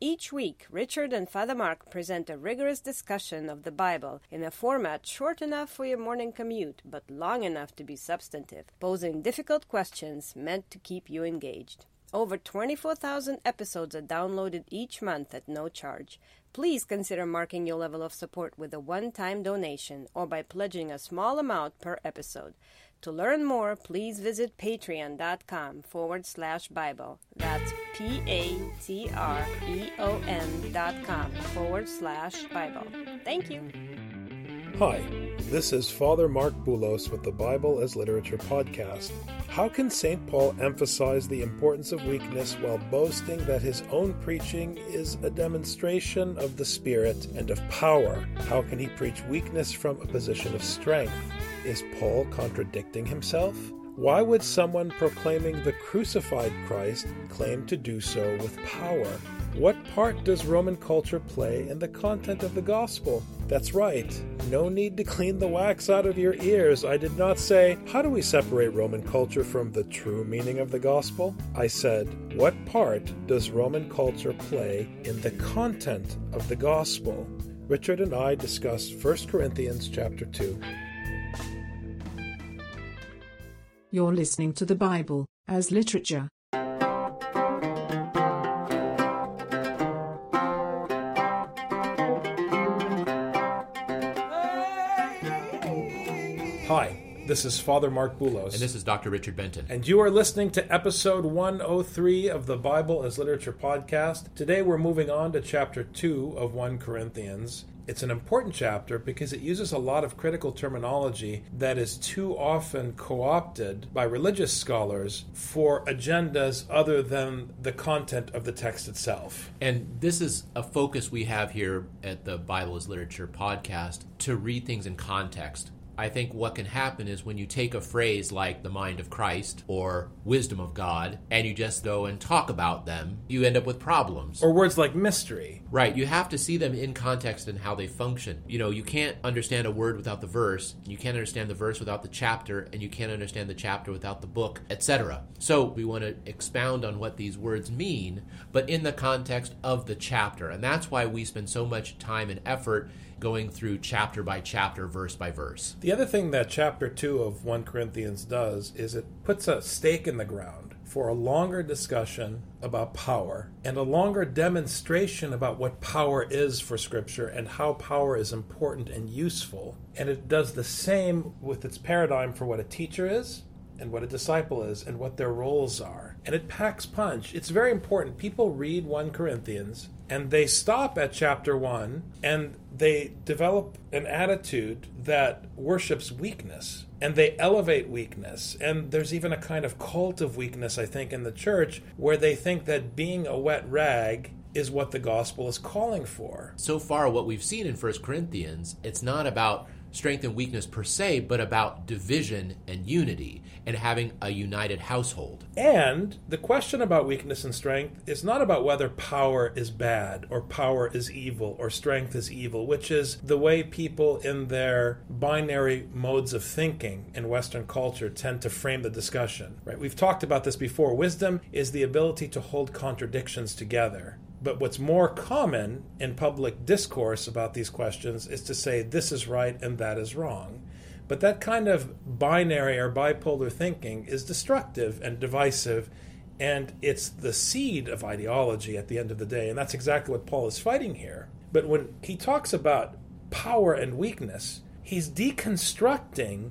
Each week, Richard and Father Mark present a rigorous discussion of the Bible in a format short enough for your morning commute, but long enough to be substantive, posing difficult questions meant to keep you engaged. Over 24,000 episodes are downloaded each month at no charge. Please consider marking your level of support with a one time donation or by pledging a small amount per episode. To learn more, please visit patreon.com forward slash Bible. That's P A T R E O N dot com forward slash Bible. Thank you. Hi, this is Father Mark Boulos with the Bible as Literature podcast. How can St. Paul emphasize the importance of weakness while boasting that his own preaching is a demonstration of the Spirit and of power? How can he preach weakness from a position of strength? Is Paul contradicting himself? Why would someone proclaiming the crucified Christ claim to do so with power? What part does Roman culture play in the content of the gospel? That's right. No need to clean the wax out of your ears. I did not say, How do we separate Roman culture from the true meaning of the gospel? I said, What part does Roman culture play in the content of the gospel? Richard and I discussed 1 Corinthians chapter 2. You're listening to the Bible as literature. Hi, this is Father Mark Boulos. And this is Dr. Richard Benton. And you are listening to episode 103 of the Bible as Literature podcast. Today we're moving on to chapter 2 of 1 Corinthians. It's an important chapter because it uses a lot of critical terminology that is too often co opted by religious scholars for agendas other than the content of the text itself. And this is a focus we have here at the Bible as Literature podcast to read things in context. I think what can happen is when you take a phrase like the mind of Christ or wisdom of God and you just go and talk about them, you end up with problems. Or words like mystery. Right. You have to see them in context and how they function. You know, you can't understand a word without the verse, you can't understand the verse without the chapter, and you can't understand the chapter without the book, etc. So we want to expound on what these words mean, but in the context of the chapter. And that's why we spend so much time and effort going through chapter by chapter, verse by verse. The other thing that chapter 2 of 1 Corinthians does is it puts a stake in the ground for a longer discussion about power and a longer demonstration about what power is for Scripture and how power is important and useful. And it does the same with its paradigm for what a teacher is and what a disciple is and what their roles are. And it packs punch. It's very important. People read 1 Corinthians and they stop at chapter 1 and they develop an attitude that worships weakness and they elevate weakness. And there's even a kind of cult of weakness, I think, in the church where they think that being a wet rag is what the gospel is calling for. So far, what we've seen in 1 Corinthians, it's not about strength and weakness per se, but about division and unity and having a united household. And the question about weakness and strength is not about whether power is bad or power is evil or strength is evil, which is the way people in their binary modes of thinking in Western culture tend to frame the discussion. Right? We've talked about this before. Wisdom is the ability to hold contradictions together. But what's more common in public discourse about these questions is to say this is right and that is wrong. But that kind of binary or bipolar thinking is destructive and divisive, and it's the seed of ideology at the end of the day. And that's exactly what Paul is fighting here. But when he talks about power and weakness, he's deconstructing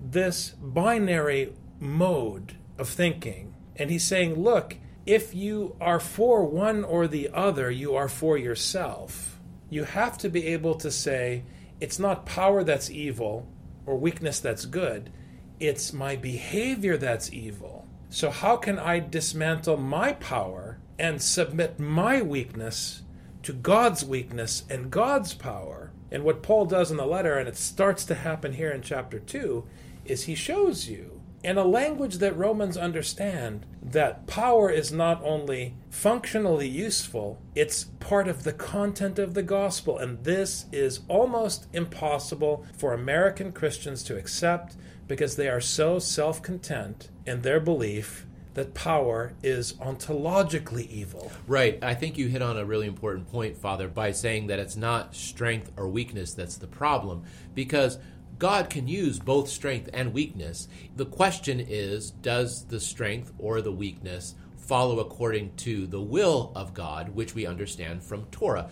this binary mode of thinking. And he's saying, look, if you are for one or the other, you are for yourself. You have to be able to say, it's not power that's evil or weakness that's good, it's my behavior that's evil. So, how can I dismantle my power and submit my weakness to God's weakness and God's power? And what Paul does in the letter, and it starts to happen here in chapter 2, is he shows you in a language that Romans understand that power is not only functionally useful, it's part of the content of the gospel. And this is almost impossible for American Christians to accept because they are so self content in their belief that power is ontologically evil. Right. I think you hit on a really important point, Father, by saying that it's not strength or weakness that's the problem, because God can use both strength and weakness. The question is does the strength or the weakness follow according to the will of God, which we understand from Torah?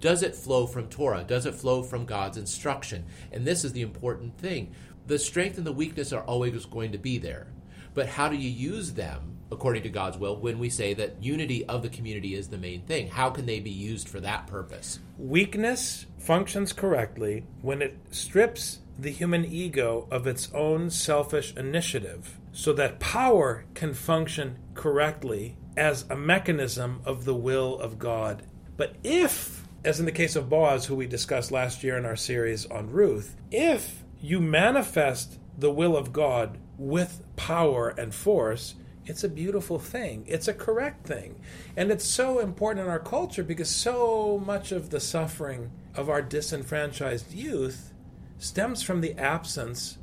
Does it flow from Torah? Does it flow from God's instruction? And this is the important thing. The strength and the weakness are always going to be there. But how do you use them according to God's will when we say that unity of the community is the main thing? How can they be used for that purpose? Weakness functions correctly when it strips the human ego of its own selfish initiative so that power can function correctly as a mechanism of the will of God. But if, as in the case of Boaz, who we discussed last year in our series on Ruth, if you manifest the will of God with power and force, it's a beautiful thing. It's a correct thing. And it's so important in our culture because so much of the suffering of our disenfranchised youth stems from the absence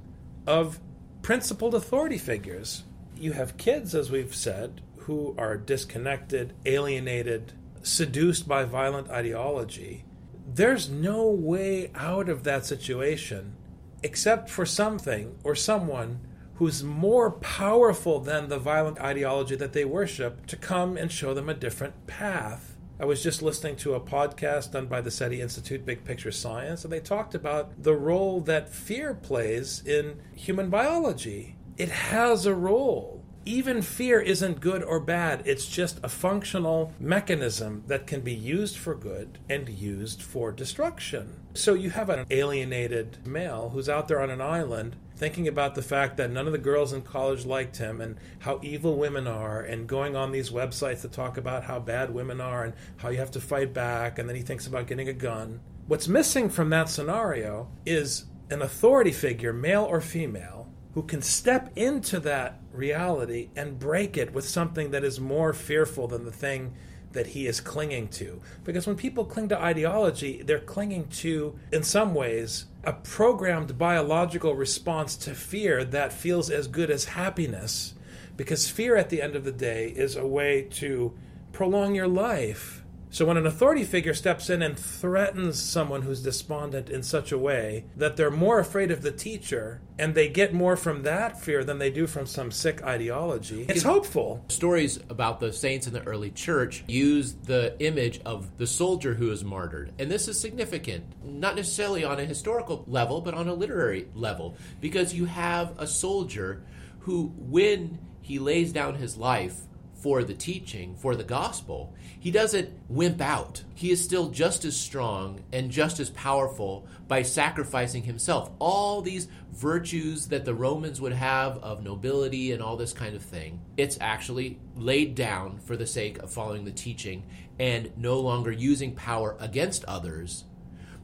of principled authority figures. You have kids, as we've said, who are disconnected, alienated, seduced by violent ideology. There's no way out of that situation except for something or someone who's more powerful than the violent ideology that they worship to come and show them a different path. I was just listening to a podcast done by the SETI Institute, Big Picture Science, and they talked about the role that fear plays in human biology. It has a role. Even fear isn't good or bad, it's just a functional mechanism that can be used for good and used for destruction. So you have an alienated male who's out there on an island thinking about the fact that none of the girls in college liked him and how evil women are and going on these websites to talk about how bad women are and how you have to fight back and then he thinks about getting a gun. What's missing from that scenario is an authority figure, male or female, who can step into that reality and break it with something that is more fearful than the thing that he is clinging to. Because when people cling to ideology, they're clinging to, in some ways, a programmed biological response to fear that feels as good as happiness. Because fear, at the end of the day, is a way to prolong your life. So when an authority figure steps in and threatens someone who's despondent in such a way that they're more afraid of the teacher and they get more from that fear than they do from some sick ideology, it's hopeful. Stories about the saints in the early church use the image of the soldier who is martyred. And this is significant, not necessarily on a historical level, but on a literary level, because you have a soldier who, when he lays down his life, for the teaching, for the gospel, he doesn't wimp out. He is still just as strong and just as powerful by sacrificing himself. All these virtues that the Romans would have of nobility and all this kind of thing, it's actually laid down for the sake of following the teaching and no longer using power against others,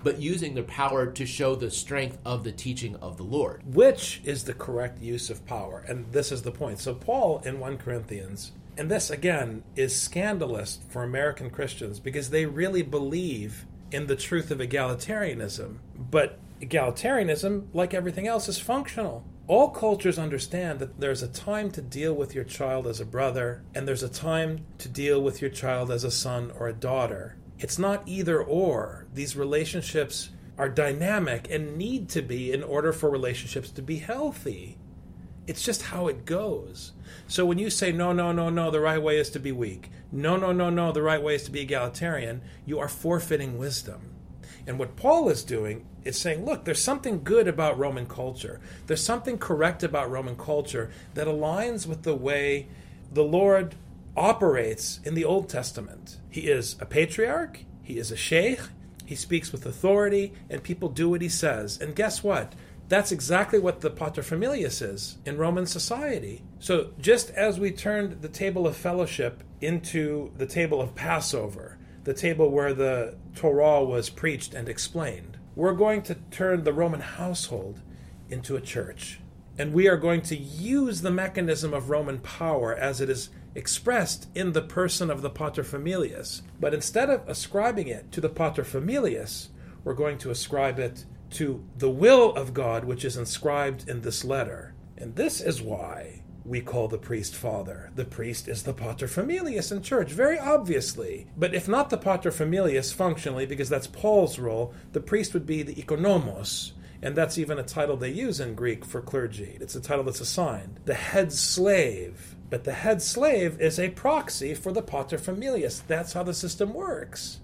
but using the power to show the strength of the teaching of the Lord. Which is the correct use of power? And this is the point. So, Paul in 1 Corinthians and this, again, is scandalous for American Christians because they really believe in the truth of egalitarianism. But egalitarianism, like everything else, is functional. All cultures understand that there's a time to deal with your child as a brother, and there's a time to deal with your child as a son or a daughter. It's not either or. These relationships are dynamic and need to be in order for relationships to be healthy. It's just how it goes. So when you say, no, no, no, no, the right way is to be weak, no, no, no, no, the right way is to be egalitarian, you are forfeiting wisdom. And what Paul is doing is saying, look, there's something good about Roman culture. There's something correct about Roman culture that aligns with the way the Lord operates in the Old Testament. He is a patriarch, he is a sheikh, he speaks with authority, and people do what he says. And guess what? That's exactly what the paterfamilias is in Roman society. So just as we turned the table of fellowship into the table of Passover, the table where the Torah was preached and explained, we're going to turn the Roman household into a church. And we are going to use the mechanism of Roman power as it is expressed in the person of the paterfamilias. But instead of ascribing it to the paterfamilias, we're going to ascribe it to the will of God which is inscribed in this letter. And this is why we call the priest father. The priest is the paterfamilias in church, very obviously. But if not the paterfamilias functionally, because that's Paul's role, the priest would be the oikonomos. And that's even a title they use in Greek for clergy. It's a title that's assigned. The head slave. But the head slave is a proxy for the paterfamilias. That's how the system works.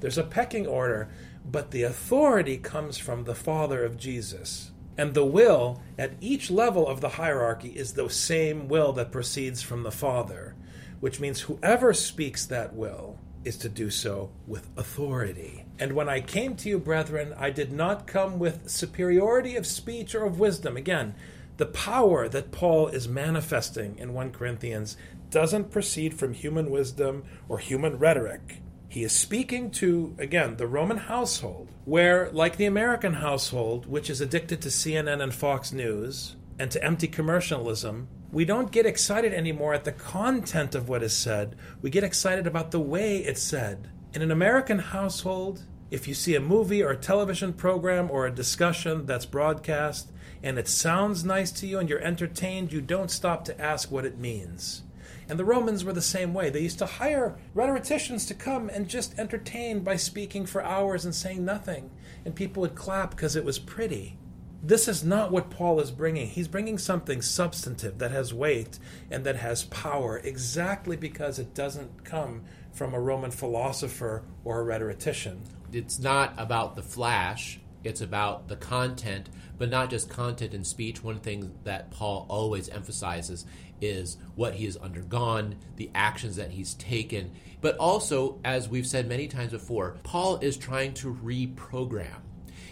There's a pecking order, but the authority comes from the Father of Jesus. And the will at each level of the hierarchy is the same will that proceeds from the Father, which means whoever speaks that will is to do so with authority. And when I came to you, brethren, I did not come with superiority of speech or of wisdom. Again, the power that Paul is manifesting in 1 Corinthians doesn't proceed from human wisdom or human rhetoric. He is speaking to, again, the Roman household, where, like the American household, which is addicted to CNN and Fox News and to empty commercialism, we don't get excited anymore at the content of what is said. We get excited about the way it's said. In an American household, if you see a movie or a television program or a discussion that's broadcast and it sounds nice to you and you're entertained, you don't stop to ask what it means. And the Romans were the same way. They used to hire rhetoricians to come and just entertain by speaking for hours and saying nothing. And people would clap because it was pretty. This is not what Paul is bringing. He's bringing something substantive that has weight and that has power exactly because it doesn't come from a Roman philosopher or a rhetorician. It's not about the flash, it's about the content, but not just content and speech. One thing that Paul always emphasizes is what he has undergone, the actions that he's taken. But also, as we've said many times before, Paul is trying to reprogram.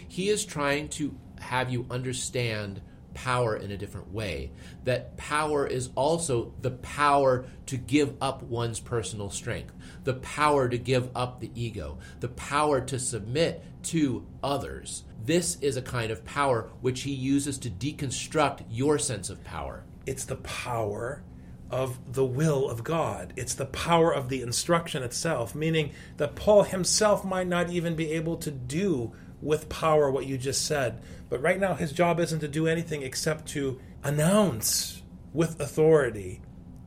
He is trying to have you understand power in a different way. That power is also the power to give up one's personal strength, the power to give up the ego, the power to submit to others. This is a kind of power which he uses to deconstruct your sense of power. It's the power of the will of God. It's the power of the instruction itself, meaning that Paul himself might not even be able to do with power what you just said. But right now, his job isn't to do anything except to announce with authority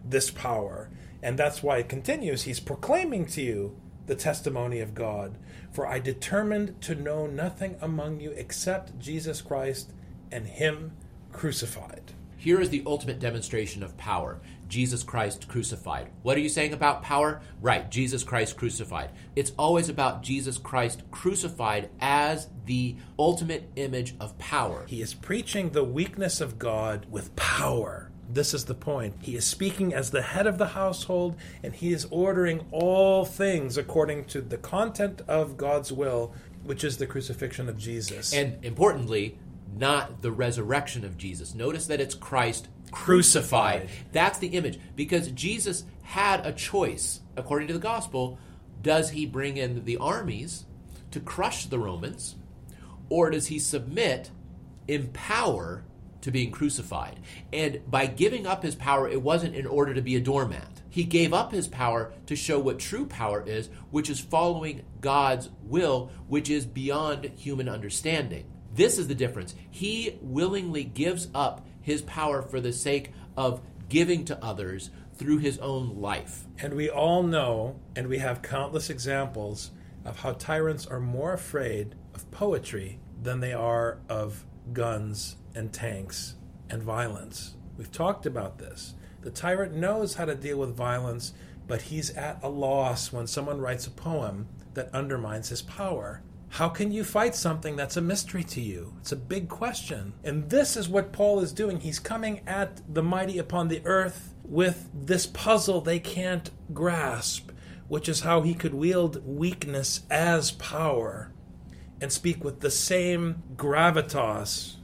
this power. And that's why it continues. He's proclaiming to you the testimony of God. For I determined to know nothing among you except Jesus Christ and Him crucified. Here is the ultimate demonstration of power Jesus Christ crucified. What are you saying about power? Right, Jesus Christ crucified. It's always about Jesus Christ crucified as the ultimate image of power. He is preaching the weakness of God with power. This is the point. He is speaking as the head of the household, and he is ordering all things according to the content of God's will, which is the crucifixion of Jesus. And importantly, not the resurrection of Jesus. Notice that it's Christ crucified. Crucified. That's the image. Because Jesus had a choice, according to the gospel. Does he bring in the armies to crush the Romans, or does he submit in power to being crucified? And by giving up his power, it wasn't in order to be a doormat. He gave up his power to show what true power is, which is following God's will, which is beyond human understanding. This is the difference. He willingly gives up his power for the sake of giving to others through his own life. And we all know, and we have countless examples of how tyrants are more afraid of poetry than they are of guns and tanks and violence. We've talked about this. The tyrant knows how to deal with violence, but he's at a loss when someone writes a poem that undermines his power. How can you fight something that's a mystery to you? It's a big question. And this is what Paul is doing. He's coming at the mighty upon the earth with this puzzle they can't grasp, which is how he could wield weakness as power and speak with the same gravitas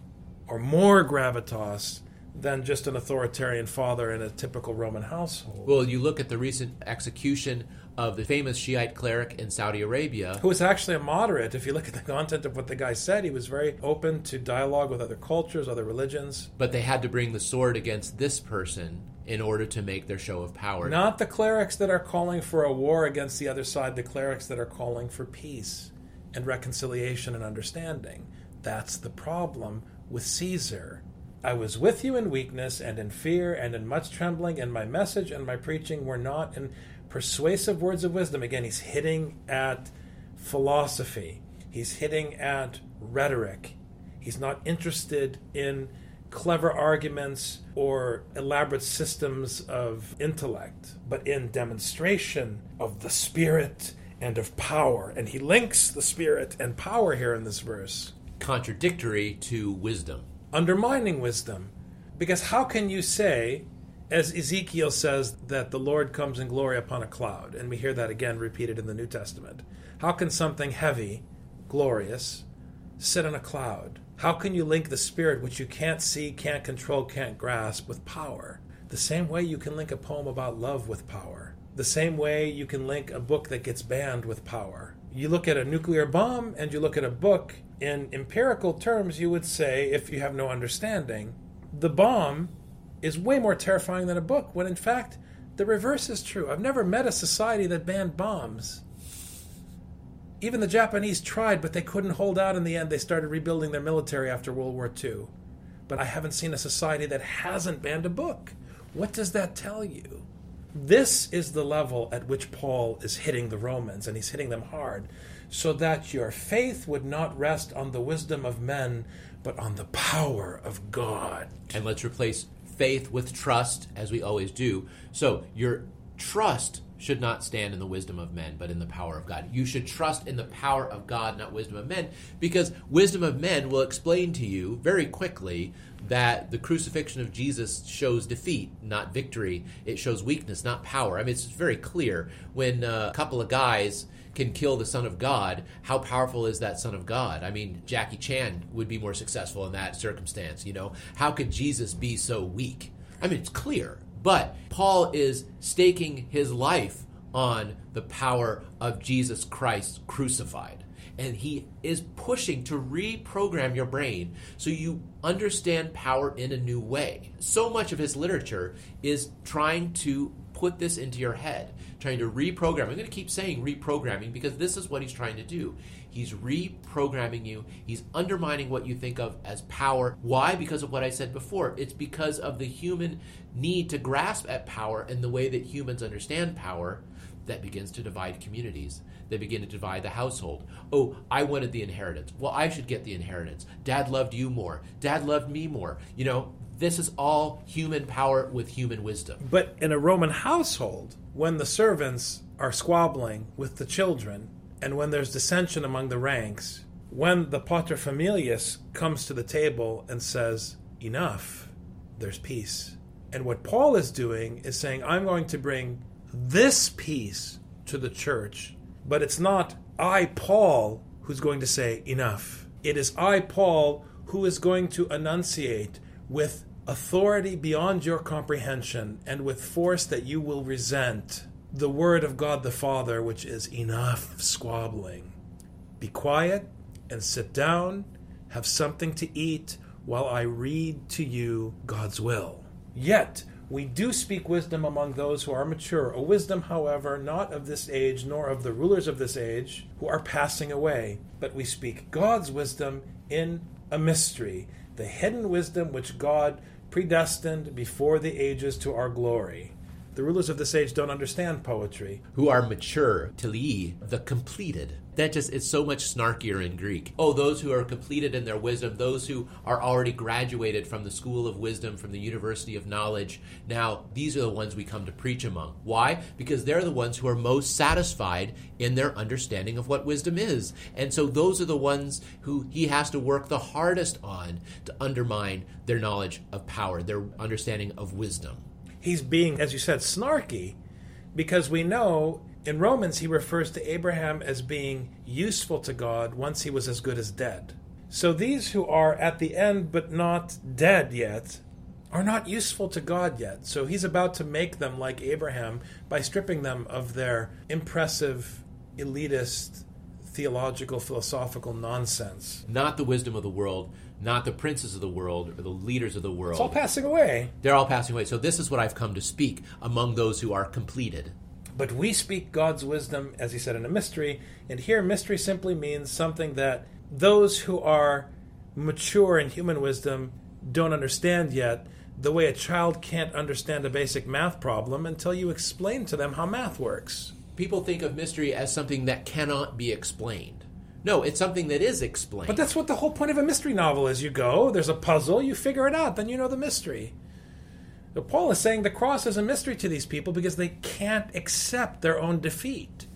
or more gravitas than just an authoritarian father in a typical Roman household. Well, you look at the recent execution of the famous Shiite cleric in Saudi Arabia. who was actually a moderate. If you look at the content of what the guy said, he was very open to dialogue with other cultures, other religions. But they had to bring the sword against this person in order to make their show of power. Not the clerics that are calling for a war against the other side, the clerics that are calling for peace and reconciliation and understanding. That's the problem with Caesar. I was with you in weakness and in fear and in much trembling, and my message and my preaching were not in persuasive words of wisdom. Again, he's hitting at philosophy, he's hitting at rhetoric. He's not interested in clever arguments or elaborate systems of intellect, but in demonstration of the Spirit and of power. And he links the Spirit and power here in this verse. Contradictory to wisdom. Undermining wisdom. Because how can you say, as Ezekiel says, that the Lord comes in glory upon a cloud? And we hear that again repeated in the New Testament. How can something heavy, glorious, sit on a cloud? How can you link the Spirit, which you can't see, can't control, can't grasp, with power? The same way you can link a poem about love with power. The same way you can link a book that gets banned with power. You look at a nuclear bomb and you look at a book, in empirical terms, you would say, if you have no understanding, the bomb is way more terrifying than a book, when in fact, the reverse is true. I've never met a society that banned bombs. Even the Japanese tried, but they couldn't hold out in the end. They started rebuilding their military after World War II. But I haven't seen a society that hasn't banned a book. What does that tell you? This is the level at which Paul is hitting the Romans, and he's hitting them hard, so that your faith would not rest on the wisdom of men, but on the power of God. And let's replace faith with trust, as we always do. So your trust should not stand in the wisdom of men, but in the power of God. You should trust in the power of God, not wisdom of men, because wisdom of men will explain to you very quickly that the crucifixion of Jesus shows defeat, not victory. It shows weakness, not power. I mean, it's very clear when uh, a couple of guys can kill the Son of God, how powerful is that Son of God? I mean, Jackie Chan would be more successful in that circumstance, you know? How could Jesus be so weak? I mean, it's clear. But Paul is staking his life on the power of Jesus Christ crucified. And he is pushing to reprogram your brain so you understand power in a new way. So much of his literature is trying to put this into your head, trying to reprogram. I'm going to keep saying reprogramming because this is what he's trying to do. He's reprogramming you. He's undermining what you think of as power. Why? Because of what I said before. It's because of the human need to grasp at power and the way that humans understand power that begins to divide communities. They begin to divide the household. Oh, I wanted the inheritance. Well, I should get the inheritance. Dad loved you more. Dad loved me more. You know, this is all human power with human wisdom. But in a Roman household, when the servants are squabbling with the children, and when there's dissension among the ranks, when the paterfamilias comes to the table and says, Enough, there's peace. And what Paul is doing is saying, I'm going to bring this peace to the church, but it's not I, Paul, who's going to say, Enough. It is I, Paul, who is going to enunciate with authority beyond your comprehension and with force that you will resent the word of God the Father, which is enough squabbling. Be quiet and sit down, have something to eat while I read to you God's will. Yet, we do speak wisdom among those who are mature, a wisdom, however, not of this age, nor of the rulers of this age, who are passing away, but we speak God's wisdom in a mystery, the hidden wisdom which God predestined before the ages to our glory. The rulers of this age don't understand poetry. Who are mature, tili, the completed. That just is so much snarkier in Greek. Oh, those who are completed in their wisdom, those who are already graduated from the school of wisdom, from the university of knowledge. Now, these are the ones we come to preach among. Why? Because they're the ones who are most satisfied in their understanding of what wisdom is. And so those are the ones who he has to work the hardest on to undermine their knowledge of power, their understanding of wisdom he's being, as you said, snarky because we know in Romans he refers to Abraham as being useful to God once he was as good as dead. So these who are at the end but not dead yet are not useful to God yet. So he's about to make them like Abraham by stripping them of their impressive, elitist, theological, philosophical nonsense. Not the wisdom of the world, not the princes of the world or the leaders of the world. It's all passing away. They're all passing away. So this is what I've come to speak among those who are completed. But we speak God's wisdom, as he said, in a mystery. And here, mystery simply means something that those who are mature in human wisdom don't understand yet the way a child can't understand a basic math problem until you explain to them how math works. People think of mystery as something that cannot be explained. No, it's something that is explained. But that's what the whole point of a mystery novel is. You go, there's a puzzle, you figure it out, then you know the mystery. Paul is saying the cross is a mystery to these people because they can't accept their own defeat.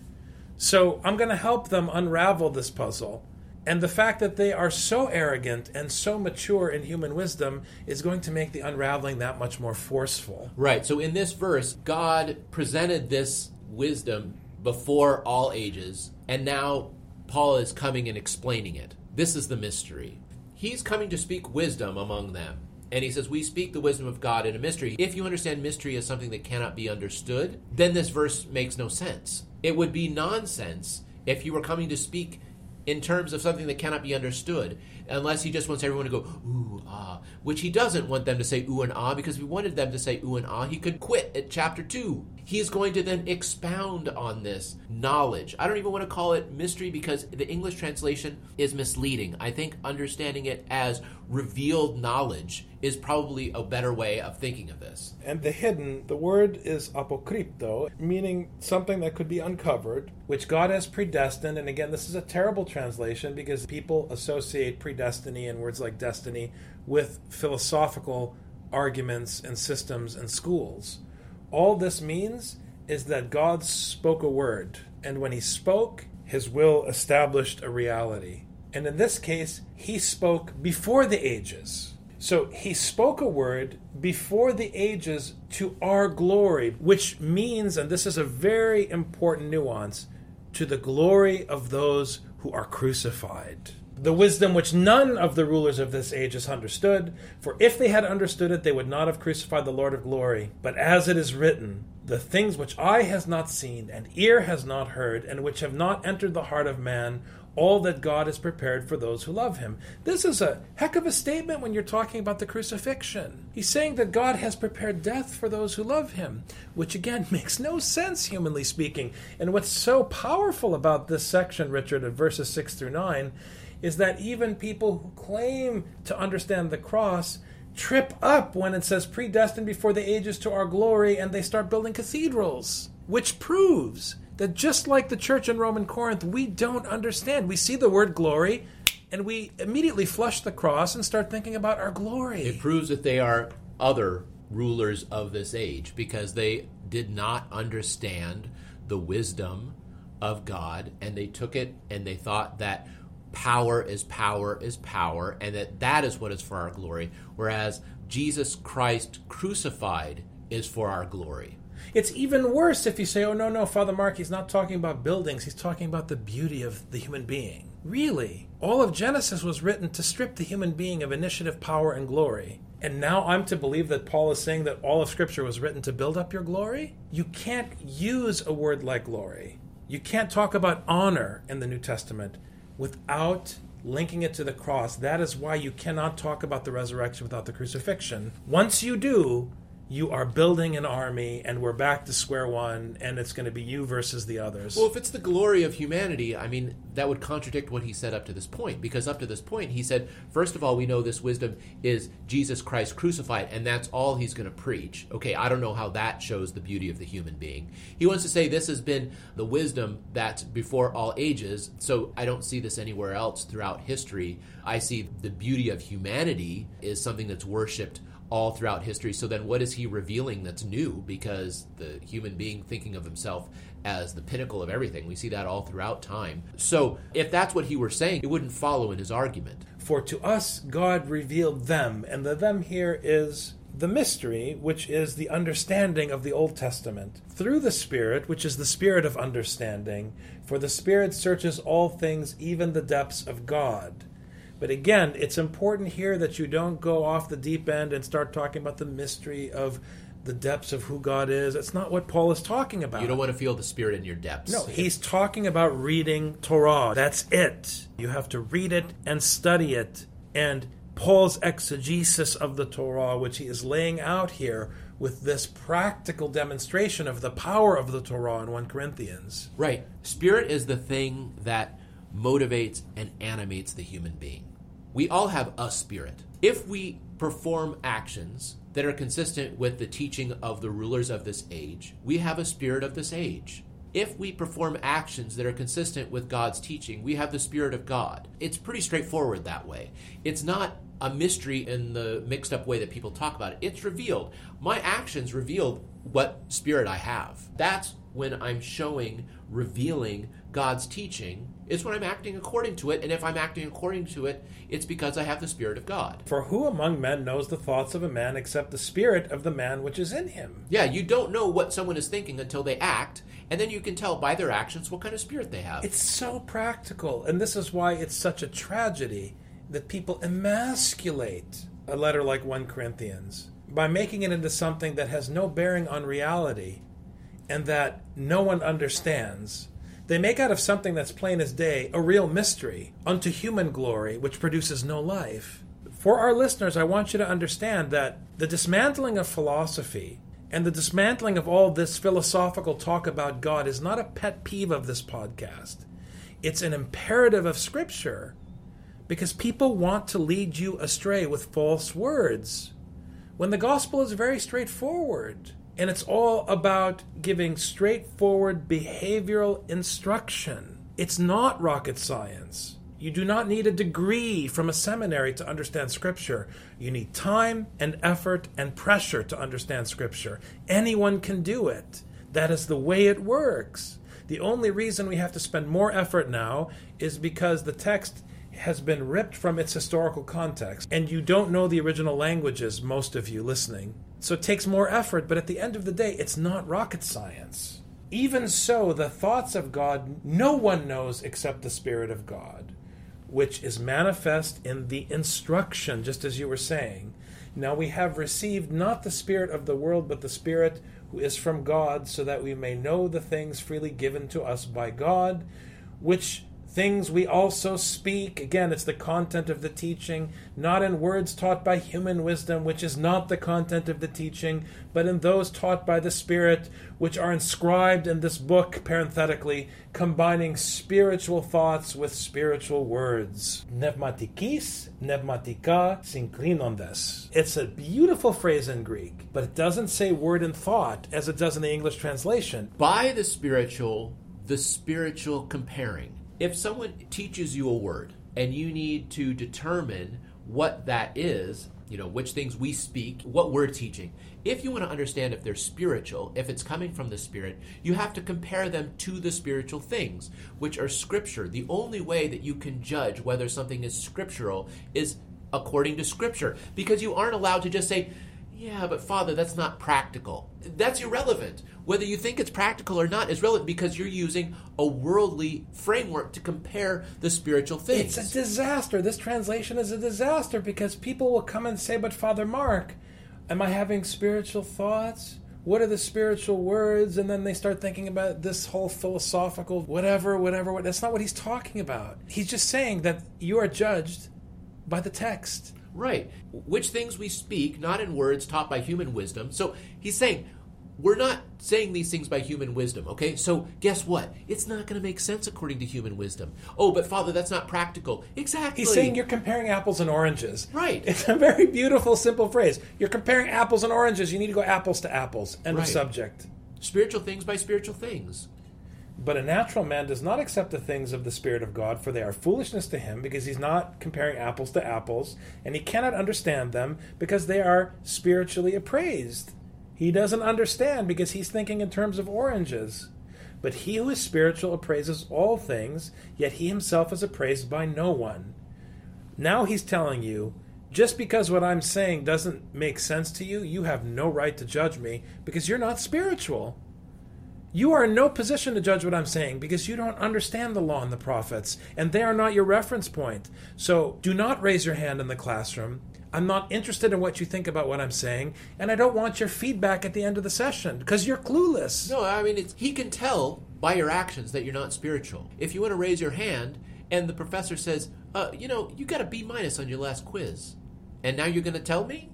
So I'm going to help them unravel this puzzle. And the fact that they are so arrogant and so mature in human wisdom is going to make the unraveling that much more forceful. Right. So in this verse, God presented this wisdom before all ages, and now Paul is coming and explaining it. This is the mystery. He's coming to speak wisdom among them. And he says, We speak the wisdom of God in a mystery. If you understand mystery as something that cannot be understood, then this verse makes no sense. It would be nonsense if you were coming to speak in terms of something that cannot be understood, unless he just wants everyone to go, ooh, ah, which he doesn't want them to say ooh and ah, because if he wanted them to say ooh and ah, he could quit at chapter 2. He's going to then expound on this knowledge. I don't even want to call it mystery because the English translation is misleading. I think understanding it as revealed knowledge is probably a better way of thinking of this. And the hidden, the word is apokrypto, meaning something that could be uncovered, which God has predestined. And again, this is a terrible translation because people associate predestiny and words like destiny with philosophical arguments and systems and schools. All this means is that God spoke a word, and when he spoke, his will established a reality. And in this case, he spoke before the ages. So he spoke a word before the ages to our glory, which means, and this is a very important nuance, to the glory of those who are crucified. The wisdom which none of the rulers of this age has understood, for if they had understood it, they would not have crucified the Lord of glory. But as it is written, the things which eye has not seen, and ear has not heard, and which have not entered the heart of man, all that God has prepared for those who love him. This is a heck of a statement when you're talking about the crucifixion. He's saying that God has prepared death for those who love him, which again makes no sense, humanly speaking. And what's so powerful about this section, Richard, of verses 6 through 9, is that even people who claim to understand the cross trip up when it says predestined before the ages to our glory and they start building cathedrals, which proves that just like the church in Roman Corinth, we don't understand. We see the word glory and we immediately flush the cross and start thinking about our glory. It proves that they are other rulers of this age because they did not understand the wisdom of God and they took it and they thought that power is power is power and that that is what is for our glory whereas Jesus Christ crucified is for our glory. It's even worse if you say, oh, no, no, Father Mark, he's not talking about buildings, he's talking about the beauty of the human being. Really? All of Genesis was written to strip the human being of initiative, power, and glory. And now I'm to believe that Paul is saying that all of Scripture was written to build up your glory? You can't use a word like glory. You can't talk about honor in the New Testament without linking it to the cross. That is why you cannot talk about the resurrection without the crucifixion. Once you do, you are building an army and we're back to square one and it's going to be you versus the others. Well, if it's the glory of humanity, I mean, that would contradict what he said up to this point because up to this point he said, first of all, we know this wisdom is Jesus Christ crucified and that's all he's going to preach. Okay, I don't know how that shows the beauty of the human being. He wants to say this has been the wisdom that's before all ages, so I don't see this anywhere else throughout history. I see the beauty of humanity is something that's worshiped all throughout history. So then, what is he revealing that's new? Because the human being thinking of himself as the pinnacle of everything, we see that all throughout time. So, if that's what he were saying, it wouldn't follow in his argument. For to us, God revealed them, and the them here is the mystery, which is the understanding of the Old Testament, through the Spirit, which is the Spirit of understanding. For the Spirit searches all things, even the depths of God. But again, it's important here that you don't go off the deep end and start talking about the mystery of the depths of who God is. That's not what Paul is talking about. You don't want to feel the Spirit in your depths. No, he's talking about reading Torah. That's it. You have to read it and study it. And Paul's exegesis of the Torah, which he is laying out here with this practical demonstration of the power of the Torah in 1 Corinthians. Right. Spirit is the thing that motivates and animates the human being. We all have a spirit. If we perform actions that are consistent with the teaching of the rulers of this age, we have a spirit of this age. If we perform actions that are consistent with God's teaching, we have the Spirit of God. It's pretty straightforward that way. It's not a mystery in the mixed up way that people talk about it. It's revealed. My actions reveal what spirit I have. That's when I'm showing, revealing God's teaching, is when I'm acting according to it. And if I'm acting according to it, it's because I have the Spirit of God. For who among men knows the thoughts of a man except the spirit of the man which is in him? Yeah, you don't know what someone is thinking until they act, and then you can tell by their actions what kind of spirit they have. It's so practical, and this is why it's such a tragedy that people emasculate a letter like 1 Corinthians by making it into something that has no bearing on reality and that no one understands. They make out of something that's plain as day a real mystery unto human glory, which produces no life. For our listeners, I want you to understand that the dismantling of philosophy and the dismantling of all this philosophical talk about God is not a pet peeve of this podcast. It's an imperative of Scripture because people want to lead you astray with false words when the gospel is very straightforward. And it's all about giving straightforward behavioral instruction. It's not rocket science. You do not need a degree from a seminary to understand Scripture. You need time and effort and pressure to understand Scripture. Anyone can do it. That is the way it works. The only reason we have to spend more effort now is because the text has been ripped from its historical context, and you don't know the original languages, most of you listening. So it takes more effort, but at the end of the day, it's not rocket science. Even so, the thoughts of God no one knows except the Spirit of God, which is manifest in the instruction, just as you were saying. Now we have received not the Spirit of the world, but the Spirit who is from God, so that we may know the things freely given to us by God, which things we also speak. Again, it's the content of the teaching, not in words taught by human wisdom, which is not the content of the teaching, but in those taught by the Spirit, which are inscribed in this book, parenthetically, combining spiritual thoughts with spiritual words. Pneumatikis, pneumatika, synklinondes. It's a beautiful phrase in Greek, but it doesn't say word and thought as it does in the English translation. By the spiritual, the spiritual comparing if someone teaches you a word and you need to determine what that is, you know, which things we speak, what we're teaching, if you want to understand if they're spiritual, if it's coming from the Spirit, you have to compare them to the spiritual things, which are Scripture. The only way that you can judge whether something is scriptural is according to Scripture, because you aren't allowed to just say, yeah, but Father, that's not practical. That's irrelevant. Whether you think it's practical or not is relevant because you're using a worldly framework to compare the spiritual things. It's a disaster. This translation is a disaster because people will come and say, But Father Mark, am I having spiritual thoughts? What are the spiritual words? And then they start thinking about this whole philosophical whatever, whatever. That's not what he's talking about. He's just saying that you are judged by the text. Right. Which things we speak, not in words taught by human wisdom. So he's saying, we're not saying these things by human wisdom, okay? So guess what? It's not going to make sense according to human wisdom. Oh, but Father, that's not practical. Exactly. He's saying you're comparing apples and oranges. Right. It's a very beautiful, simple phrase. You're comparing apples and oranges. You need to go apples to apples. End Right. of subject. spiritual things by spiritual things. But a natural man does not accept the things of the Spirit of God, for they are foolishness to him, because he's not comparing apples to apples, and he cannot understand them, because they are spiritually appraised. He doesn't understand because he's thinking in terms of oranges. But he who is spiritual appraises all things, yet he himself is appraised by no one. Now he's telling you, just because what I'm saying doesn't make sense to you, you have no right to judge me because you're not spiritual. You are in no position to judge what I'm saying because you don't understand the law and the prophets, and they are not your reference point. So do not raise your hand in the classroom. I'm not interested in what you think about what I'm saying, and I don't want your feedback at the end of the session because you're clueless. No, I mean, it's, he can tell by your actions that you're not spiritual. If you want to raise your hand and the professor says, uh, you know, you got a B minus on your last quiz, and now you're going to tell me?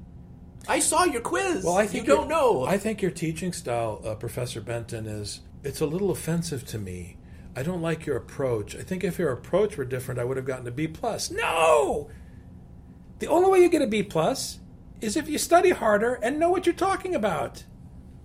I saw your quiz. Well, I think you don't know. I think your teaching style, uh, Professor Benton, is it's a little offensive to me. I don't like your approach. I think if your approach were different, I would have gotten a B plus. No, the only way you get a B plus is if you study harder and know what you're talking about.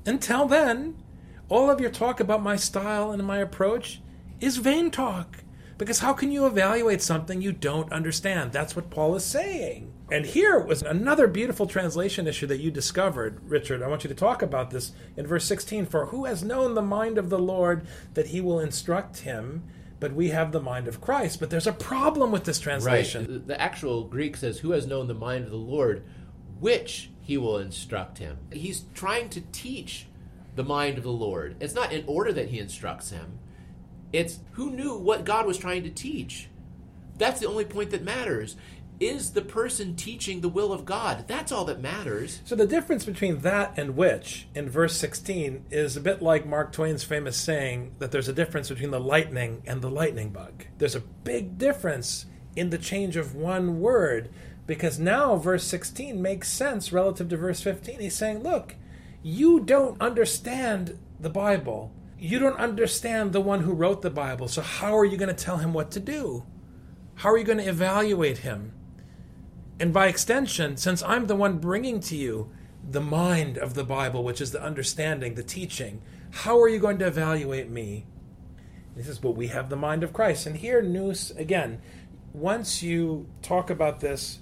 Until then, all of your talk about my style and my approach is vain talk. Because how can you evaluate something you don't understand? That's what Paul is saying. And here was another beautiful translation issue that you discovered, Richard. I want you to talk about this in verse 16. For who has known the mind of the Lord that he will instruct him? But we have the mind of Christ. But there's a problem with this translation. Right. The actual Greek says, Who has known the mind of the Lord, which he will instruct him. He's trying to teach the mind of the Lord. It's not in order that he instructs him, it's who knew what God was trying to teach. That's the only point that matters. Is the person teaching the will of God? That's all that matters. So the difference between that and which in verse 16 is a bit like Mark Twain's famous saying that there's a difference between the lightning and the lightning bug. There's a big difference in the change of one word because now verse 16 makes sense relative to verse 15. He's saying, look, you don't understand the Bible. You don't understand the one who wrote the Bible. So how are you going to tell him what to do? How are you going to evaluate him? And by extension, since I'm the one bringing to you the mind of the Bible, which is the understanding, the teaching, how are you going to evaluate me? He says, But we have the mind of Christ. And here, Nous, again, once you talk about this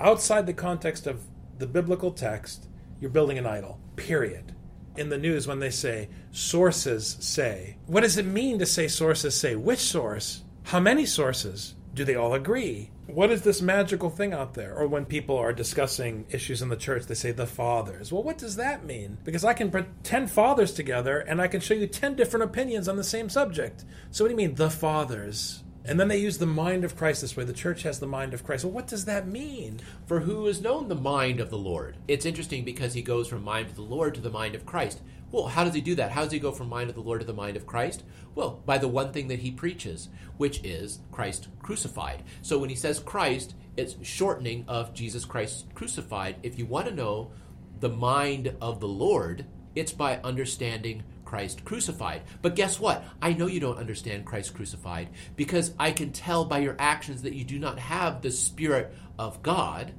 outside the context of the biblical text, you're building an idol, period. In the news, when they say, sources say, what does it mean to say sources say? Which source? How many sources? Do they all agree? What is this magical thing out there? Or when people are discussing issues in the church, they say the fathers. Well, what does that mean? Because I can put 10 fathers together and I can show you 10 different opinions on the same subject. So, what do you mean, the fathers? And then they use the mind of Christ this way. The church has the mind of Christ. Well, what does that mean? For who has known the mind of the Lord? It's interesting because he goes from mind of the Lord to the mind of Christ. Well, how does he do that? How does he go from mind of the Lord to the mind of Christ? Well, by the one thing that he preaches, which is Christ crucified. So when he says Christ, it's shortening of Jesus Christ crucified. If you want to know the mind of the Lord, it's by understanding Christ crucified. But guess what? I know you don't understand Christ crucified because I can tell by your actions that you do not have the Spirit of God.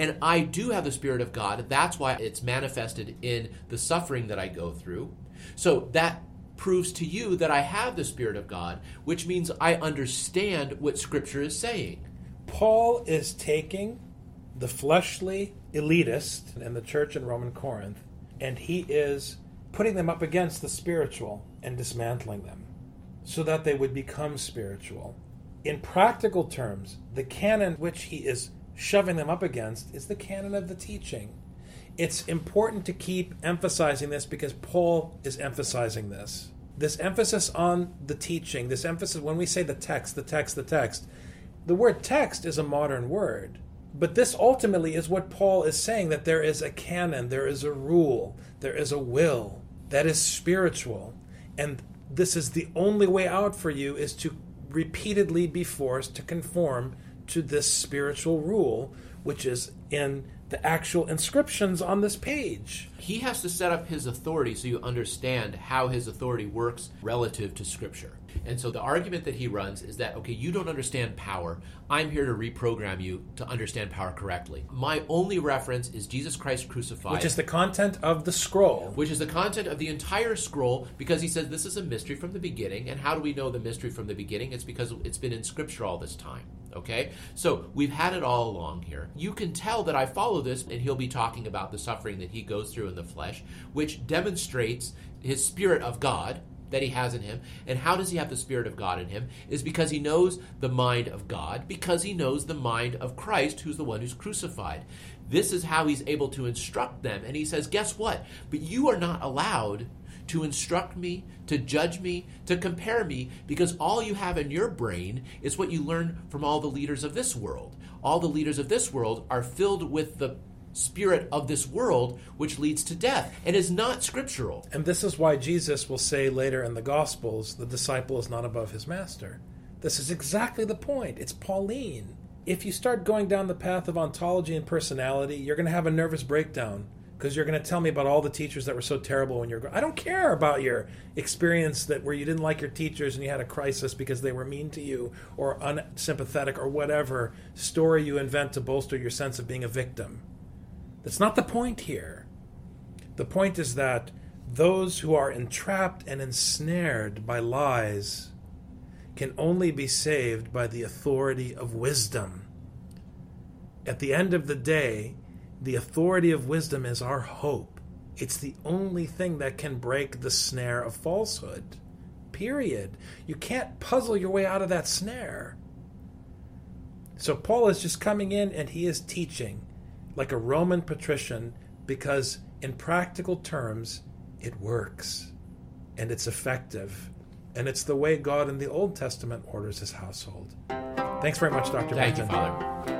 And I do have the Spirit of God. That's why it's manifested in the suffering that I go through. So that proves to you that I have the Spirit of God, which means I understand what Scripture is saying. Paul is taking the fleshly elitist in the church in Roman Corinth, and he is putting them up against the spiritual and dismantling them so that they would become spiritual. In practical terms, the canon which he is shoving them up against is the canon of the teaching. It's important to keep emphasizing this because Paul is emphasizing this. This emphasis on the teaching, this emphasis when we say the text, the text, the text, the word text is a modern word. But this ultimately is what Paul is saying that there is a canon, there is a rule, there is a will that is spiritual. And this is the only way out for you is to repeatedly be forced to conform to this spiritual rule, which is in the actual inscriptions on this page. He has to set up his authority so you understand how his authority works relative to Scripture. And so the argument that he runs is that, okay, you don't understand power. I'm here to reprogram you to understand power correctly. My only reference is Jesus Christ crucified. Which is the content of the scroll. Which is the content of the entire scroll because he says this is a mystery from the beginning. And how do we know the mystery from the beginning? It's because it's been in Scripture all this time. Okay? So we've had it all along here. You can tell that I follow this, and he'll be talking about the suffering that he goes through in the flesh, which demonstrates his spirit of God that he has in him. And how does he have the Spirit of God in him? Is because he knows the mind of God, because he knows the mind of Christ, who's the one who's crucified. This is how he's able to instruct them. And he says, Guess what? But you are not allowed to instruct me, to judge me, to compare me, because all you have in your brain is what you learn from all the leaders of this world. All the leaders of this world are filled with the spirit of this world, which leads to death and is not scriptural. And this is why Jesus will say later in the Gospels, the disciple is not above his master. This is exactly the point. It's Pauline. If you start going down the path of ontology and personality, you're going to have a nervous breakdown because you're going to tell me about all the teachers that were so terrible when you're I don't care about your experience that where you didn't like your teachers and you had a crisis because they were mean to you or unsympathetic or whatever story you invent to bolster your sense of being a victim. That's not the point here. The point is that those who are entrapped and ensnared by lies can only be saved by the authority of wisdom. At the end of the day, the authority of wisdom is our hope. It's the only thing that can break the snare of falsehood. Period. You can't puzzle your way out of that snare. So Paul is just coming in and he is teaching like a Roman patrician because, in practical terms, it works and it's effective. And it's the way God in the Old Testament orders his household. Thanks very much, Dr. Thank Benton. you, Father.